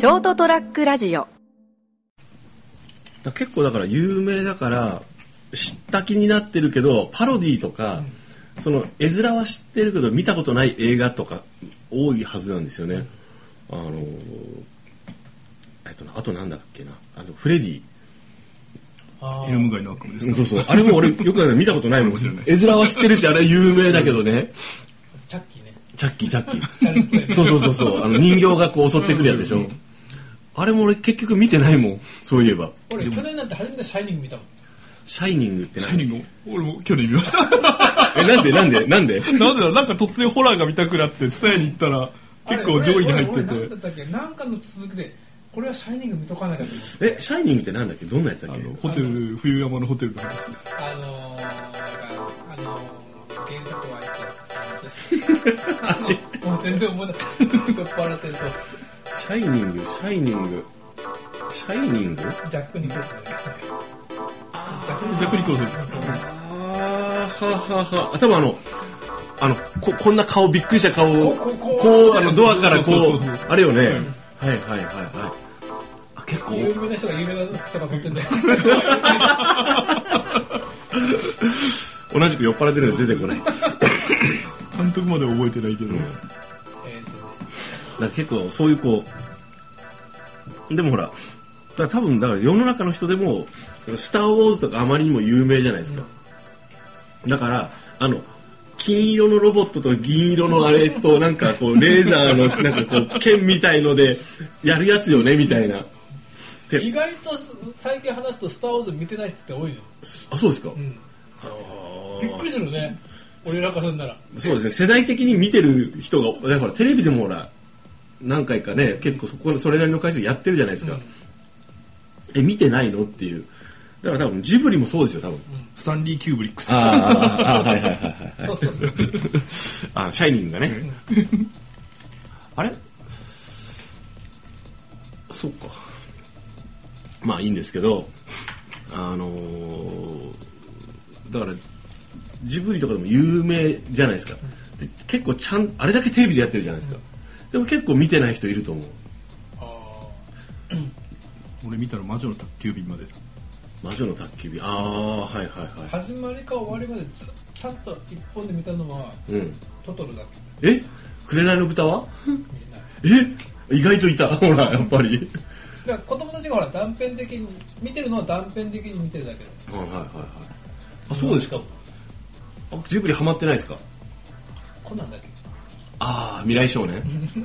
ショートトラックラジオ。だ結構だから有名だから知った気になってるけどパロディーとか、その絵面は知ってるけど見たことない映画とか多いはずなんですよね。あのえっとなあとなんだっけな。あのフレディ。エルム街の悪夢ですか？そうそう。あれも俺よく見たことないもん。絵面は知ってるしあれ有名だけどね。チャッキーね。チャッキーチャッキー。そうそうそうそう。あの人形がこう襲ってくるやつでしょ、あれも俺結局見てないもん。そういえば。俺去年なんて初めてシャイニング見たもん。シャイニングって何？シャイニング？俺も去年見ました。えなんで？なんで？なんで？なんでだなんか突然ホラーが見たくなって、伝えに行ったら、結構上位に入ってて、なんかの続きでこれはシャイニング見とかなきゃと思って。えシャイニングってなんだっけ？どんなやつだっけ？あの、ホテル、冬山のホテルの話です。あのー、あのー、原作はあいつだあのもう全然思い出せない酔っ払ってると。シャイニングシャイニング。シャイニング？ジャック・ニコルソン。ねジャック・ニコルソンあーははは。あ多分あのあのここんな顔びっくりした顔をこうあのドアからこそうあれよね。はいはいはいはい。あ結構。有名な人が有名な人が撮ってんだよ同じく酔っ払ってるので出てこない。監督までは覚えてないけど、えーとら結構そういうこうでもほらだ多分だから世の中の人でも「スター・ウォーズ」とかあまりにも有名じゃないですか、だからあの金色のロボットと銀色のあれとなんかこうレーザーの なんかこう剣みたいのでやるやつよねみたいな。で意外と最近話すと「スター・ウォーズ」見てない人って多いの、あそうですか、うん、びっくりするね。俺らからなら。そうですね。世代的に見てる人がだからテレビでもほら何回かね結構そこそれなりの回数やってるじゃないですか、え見てないのっていう。だから多分ジブリもそうですよ多分、スタンリー・キューブリック。あーあーあーはいはいはいはいそうそうそう。あシャイニングがね、あれ？そうか。まあいいんですけどあのーだからジブリとかでも有名じゃないですか。で結構ちゃんあれだけテレビでやってるじゃないですか、でも結構見てない人いると思う。俺見たら魔女の宅急便まで。だ魔女の宅急便。ああはいはいは始まりか終わりまでずっちゃんと一本で見たのはいうん。トトロだけ。え？紅の豚は？見ない。え？意外といた。ほらやっぱり。だから子供たちがほら断片的に見てるのは断片的に見てるだけだ。はいはいはいはい。あそうですか。あジブリハマってないですか？コナンだけ？ああ未来少年。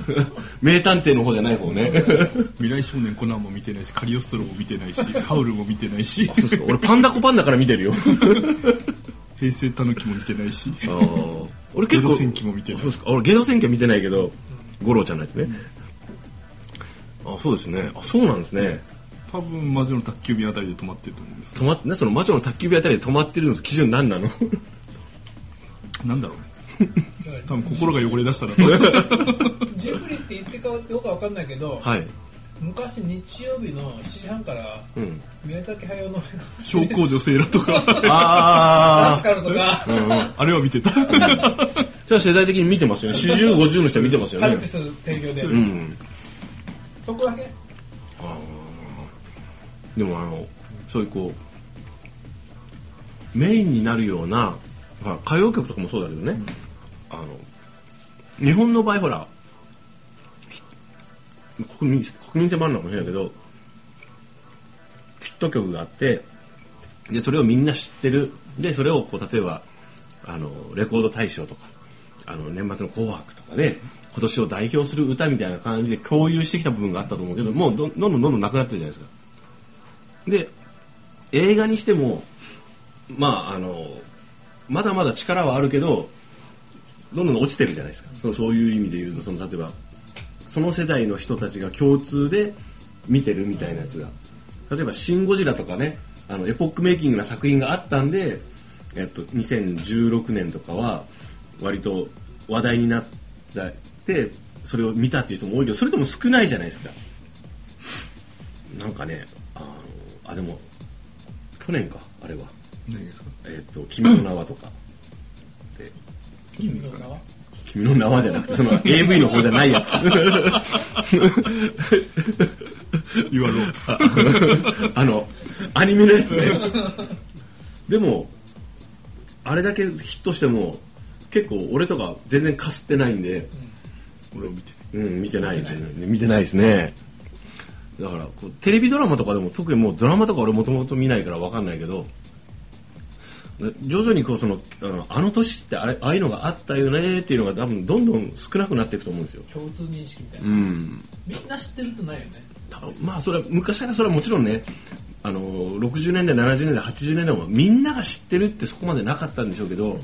名探偵の方じゃない方ね。未来少年コナンも見てないしカリオストロも見てないし ハウルも見てないし。俺パンダコパンダから見てるよ。平成タヌキも見てないし。俺結構ゲド戦記も見てない。そうですか。俺ゲド戦記は見てないけど五郎ちゃんのやつね、あそうですね。あそうなんですね。多分魔女の宅急便あたりで止まってると思うんです止まってねその魔女の宅急便あたりで止まってるの基準何なの？なんだろうね 多分心が汚れ出したら。ジブリって言ってかどうかわかんないけど、はい。昔日曜日の7時半からうん。宮崎駿の小公女セーラとか。ラ あスカルとか、うんうん。あれは見てた。じゃあ世代的に見てますよね。4050の人は見てますよね。カルピス提供で、うん。そこだけ？でもあのそういうこうメインになるような、まあ、歌謡曲とかもそうだけどね、あの日本の場合ほら国民国民性もあるのかもしれないけどヒット曲があってでそれをみんな知ってるでそれをこう例えばあのレコード大賞とかあの年末の「紅白」とかで今年を代表する歌みたいな感じで共有してきた部分があったと思うけどもうどどんどんどんどんなくなってるじゃないですか。で映画にしてもまああのまだまだ力はあるけどどんどん落ちてるじゃないですかそのそういう意味で言うとその例えばその世代の人たちが共通で見てるみたいなやつが例えば「シン・ゴジラ」とかねあのエポックメイキングな作品があったんで、えっと、2016年とかは割と話題になってそれを見たっていう人も多いけどそれでも少ないじゃないですかなんかねあのあでも去年かあれは何ですかえっ、と「君の名は」とかで君の名は？君の名はじゃなくてその AV の方じゃないやつ。言わろう。あのアニメのやつね。でもあれだけヒットしても結構俺とか全然かすってないんで。俺を見て。うん見てないですよね。見てない。ですね。だからこうテレビドラマとかでも特にもうドラマとか俺もともと見ないから分かんないけど徐々にこうそのあの年ってあれああいうのがあったよねっていうのが多分どんどん少なくなっていくと思うんですよ。共通認識みたいうな、ん。みんな知ってるとないよね。たまあそれは昔からそれはもちろんねあの60年代70年代80年代もみんなが知ってるってそこまでなかったんでしょうけど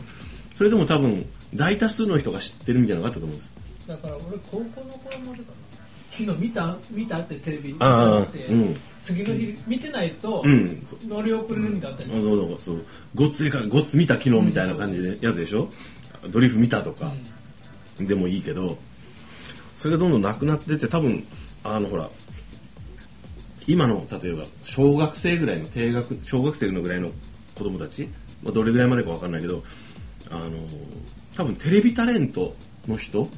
それでも多分大多数の人が知ってるみたいなのがあったと思うんですだから俺高校の頃までかな昨日見た見たってテレビああって、うん。次の日見てないとうん。乗り遅れるみたいなのあったじゃんそうそうそう。ごっつええかごっつ見た昨日みたいな感じでやつでしょ？ドリフ見たとか。でもいいけどそれがどんどんなくなってって多分あのほら今の例えば小学生ぐらいの低学小学生のぐらいの子供たち、まあ、どれぐらいまでかわかんないけどあの多分テレビタレントの人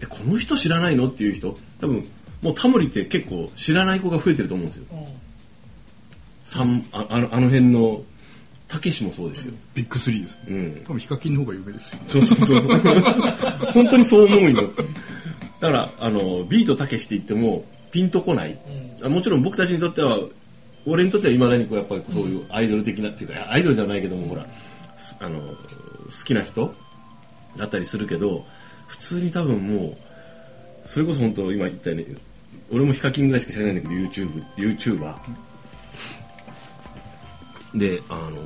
えこの人知らないの？っていう人？多分もうタモリって結構知らない子が増えてると思うんですよ。うん。さんああのあの辺のたけしもそうですよ、ビッグスリーですね。うん、多分ヒカキンの方が有名ですよ。そうそうそう。本当にそう思うよ。だからあのビートたけしって言ってもピンとこない、あもちろん僕たちにとっては俺にとってはいまだにこうやっぱりそういうアイドル的なっていうかアイドルじゃないけどもほらすあの好きな人だったりするけど普通に多分もうそれこそ本当今言ったように俺もヒカキンぐらいしか知らないんだけど YouTube YouTuber であの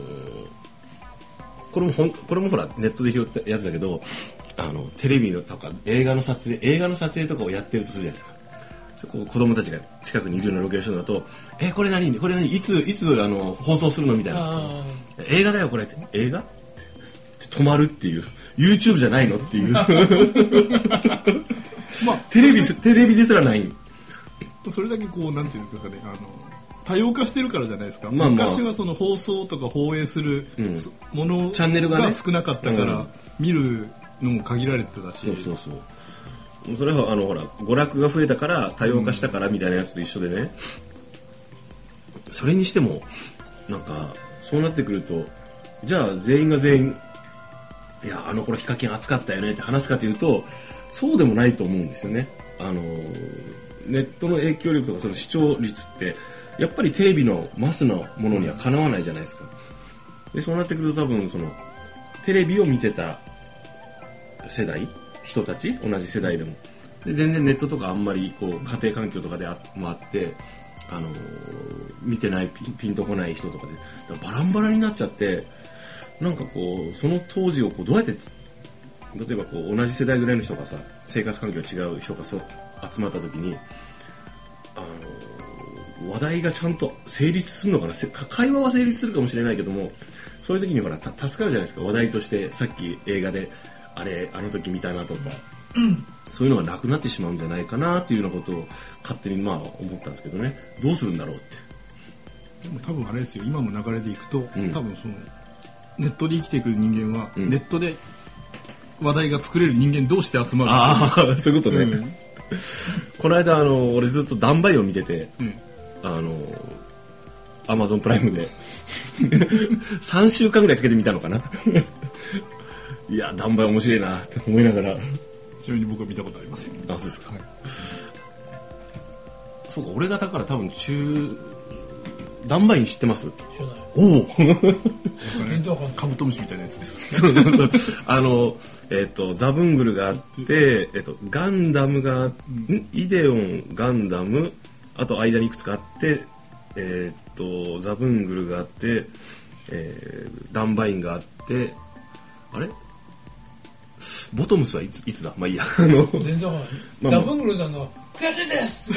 これもほんこれもほらネットで拾ったやつだけどあのテレビのとか映画の撮影映画の撮影とかをやってるとするじゃないですか。そこ子供たちが近くにいるようなロケーションだと「えこれ何？これ何？いついつあの放送するの?」みたいな。あ映画だよこれ。って映画？って止まるっていう YouTube じゃないのっていう。まあ。テレビすテレビですらない。それだけこうなんていうんですかね。あの多様化してるからじゃないですか、まあまあ。昔はその放送とか放映するうん。そものチャンネルがね。が少なかったから、うん。見るのも限られてたし。そうそうそう。それはあのほら娯楽が増えたから多様化したからみたいなやつと一緒でね、それにしてもなんかそうなってくるとじゃあ全員が全員いやあの頃ヒカキン熱かったよねって話すかというとそうでもないと思うんですよね。あのネットの影響力とかその視聴率ってやっぱりテレビのマスのものにはかなわないじゃないですか。でそうなってくると多分そのテレビを見てた世代人たち同じ世代でも。で全然ネットとかあんまりこう家庭環境とかであもあってあの見てないピンとこない人とかでだからバランバラになっちゃってなんかこうその当時をこうどうやってつ例えばこう同じ世代ぐらいの人がさ生活環境違う人がそう集まった時にあの話題がちゃんと成立するのかな。せ会話は成立するかもしれないけどもそういう時にほらた助かるじゃないですか。話題としてさっき映画であれあの時見たなとか、そういうのがなくなってしまうんじゃないかなっていうようなことを勝手にまあ思ったんですけどね。どうするんだろうって。でも多分あれですよ。今の流れでいくと、ん。多分そのネットで生きてくる人間は、うん。ネットで話題が作れる人間同士で集まる。ああそういうことね、うん。この間あの俺ずっとダンバイを見ててうん。あのアマゾンプライムで。3週間ぐらいかけて見たのかな。いやダンバイ面白いなって思いながら。ちなみに僕は見たことありません。あそうですか、はい。そうか俺がだから多分中ダンバイン知ってます？知らない。おお全然わかんない。カブトムシみたいなやつです。あの、えっ、と、ザブングルがあって、えっ、と、ガンダムが、ん。イデオン、ガンダム、あと間にいくつかあって、えっ、と、ザブングルがあって、えーダンバインがあって、あれ？ボトムスはいついつだ？まあいいや。あの、全然わかんない、まあダブングルさんの悔しいです。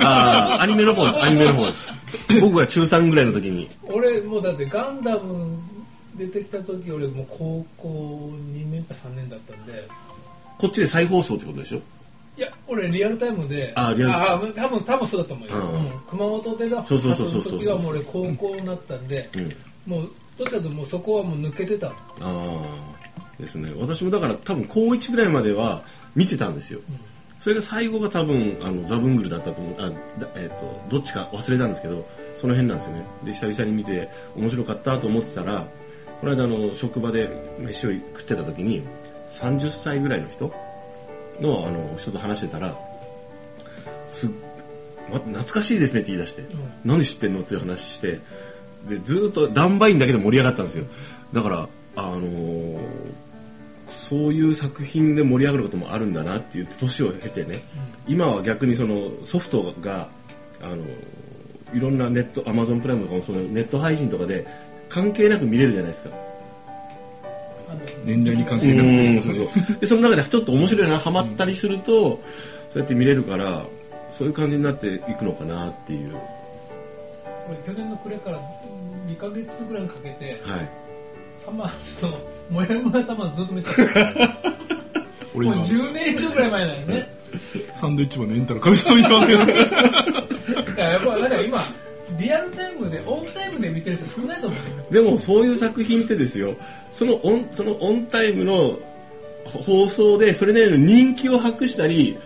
あーアニメの方です、アニメの方です。僕が中3ぐらいの時に、俺もうだってガンダム出てきた時俺もう高校2年か3年だったんで。こっちで再放送ってことでしょ？いや俺リアルタイムで。あリアルあ多分多分そうだと思うよ、うん。うん。熊本でのそうそうそうそうそう時はもう俺高校になったんでうん。もうどっちかというともうそこはもう抜けてた。のああですね。私もだから多分高1ぐらいまでは見てたんですよ、それが最後が多分あのザブングルだったと思うあだ、えー、とどっちか忘れたんですけどその辺なんですよね。で久々に見て面白かったと思ってたらこの間あの職場で飯を食ってた時に30歳ぐらいの人のあの人と話してたらすっ、ま、懐かしいですねって言い出して、なんで知ってんのっていう話してでずーっとダンバインだけで盛り上がったんですよ。だからあのーそういう作品で盛り上がることもあるんだなって言って年を経てね、今は逆にそのソフトがあのいろんなネットアマゾンプライムとかもそのネット配信とかで関係なく見れるじゃないですか。年代に関係なくてうんそうそう。でその中でちょっと面白いなハマったりするとそうやって見れるからそういう感じになっていくのかなっていう。俺去年の暮れから2ヶ月ぐらいかけてはいサマーそのもやもやサマーずっと見てた。俺今。もう10年以上ぐらい前なんですね。サンドイッチマンのエンタの神様見てますけどいややっぱだから今リアルタイムでオンタイムで見てる人少ないと思うよ。でもそういう作品ってですよ。そのオンそのオンタイムの放送でそれなりの人気を博したり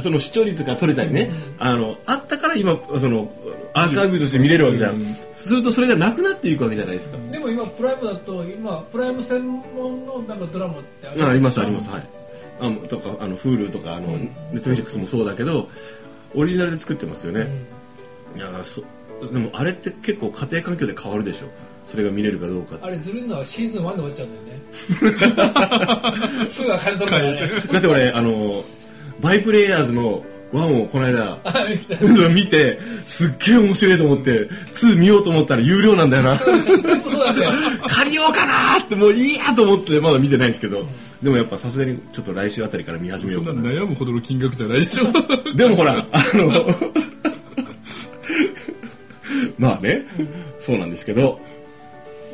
その視聴率が取れたりね、あのあったから今そのアーカイブとして見れるわけじゃん、うんするとそれがなくなっていくわけじゃないですか、でも今プライムだと今プライム専門のなんかドラマってある。あありますあります。はい。あのとかあの Hulu とかあの、ネットフリックスもそうだけどオリジナルで作ってますよね、いやそでもあれって結構家庭環境で変わるでしょ。それが見れるかどうかって。あれずるいのはシーズン1で終わっちゃうんだよ。ね すぐは金取るからね。だって俺あのバイプレイヤーズの1をこの間あ見てすっげえ面白いと思って2見ようと思ったら有料なんだよな。借りようかなってもういいやと思ってまだ見てないんですけど。でもやっぱさすがにちょっと来週あたりから見始めよそうんかな。な悩むほどの金額じゃないでしょ。でもほらあの まあねそうなんですけど、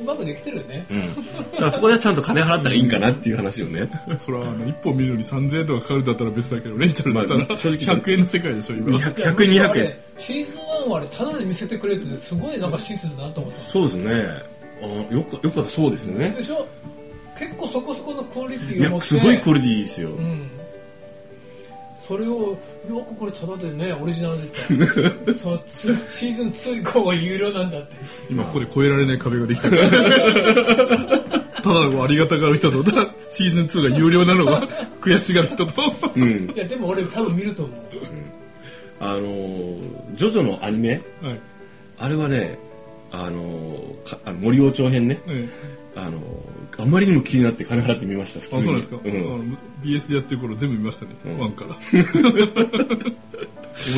うまくできてるよね。うん、だからそこではちゃんと金払ったらいいんかなっていう話をね。それはあの1本見るのに3000円とかかかるんだったら別だけどレンタルだったらまあ正直100円の世界でしょ今。100 100 200円シーズン1はあれタダで見せてくれってすごいなんか親切だなと思ってた。そうですね。あよくよかったそうですね。でしょ？結構そこそこのクオリテいィを持って。やすごいクオリティいいですよ、うんそれをよくこれタダでねオリジナルで言った そのツシーズン2以降は有料なんだって。今ここで越えられない壁ができたから。ただのありがたがる人とシーズン2が有料なのが悔しがる人と。うん。いやでも俺多分見ると思う。あのージョジョのアニメ？はい。あれはねあのーかあの森王朝編ね。えあのーあまりにも気になって金払ってみました普通に。えあそうなんですか、うん。BS でやってる頃全部見ましたね、ワンから。面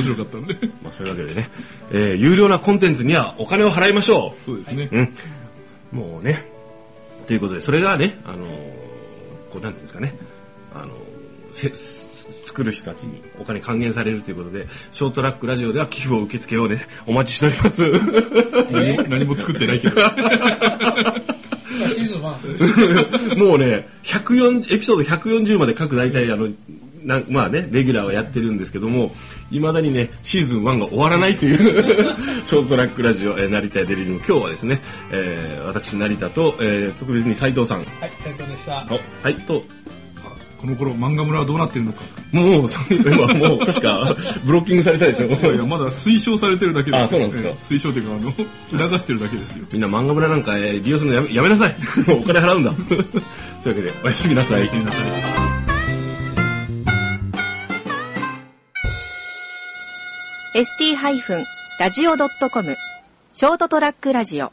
白かったんでまあ、そういうわけでね、えー有料なコンテンツにはお金を払いましょそうですね、う、うん、もうね。ということでそれがねあのーこうなんていうんですかね。あのーせ作る人たちにお金還元されるということでショートラックラジオでは寄付を受け付けようでお待ちしております。何も作ってないけど。まあシーズン1 もうね104エピソード140まで各大体あのなまあねレギュラーはやってるんですけどもいまだにねシーズン1が終わらないという ショートラックラジオ、えー成田やデリリウム今日はですね、えー私成田と、えー特別に斉藤さん。はい斉藤でした。おはいとこの頃漫画村はどうなってるのか。もうそう今もう 確かブロッキングされたでしょ。いやいやまだ推奨されてるだけですよ。あそうなんですか。ええ。推奨というかあの促してるだけですよ。みんな漫画村なんか、えー利用するのやめやめなさい。お金払うんだ。そういうわけでおやすみなさい。おやすみなさい。ST-radio.com ショートトラックラジオ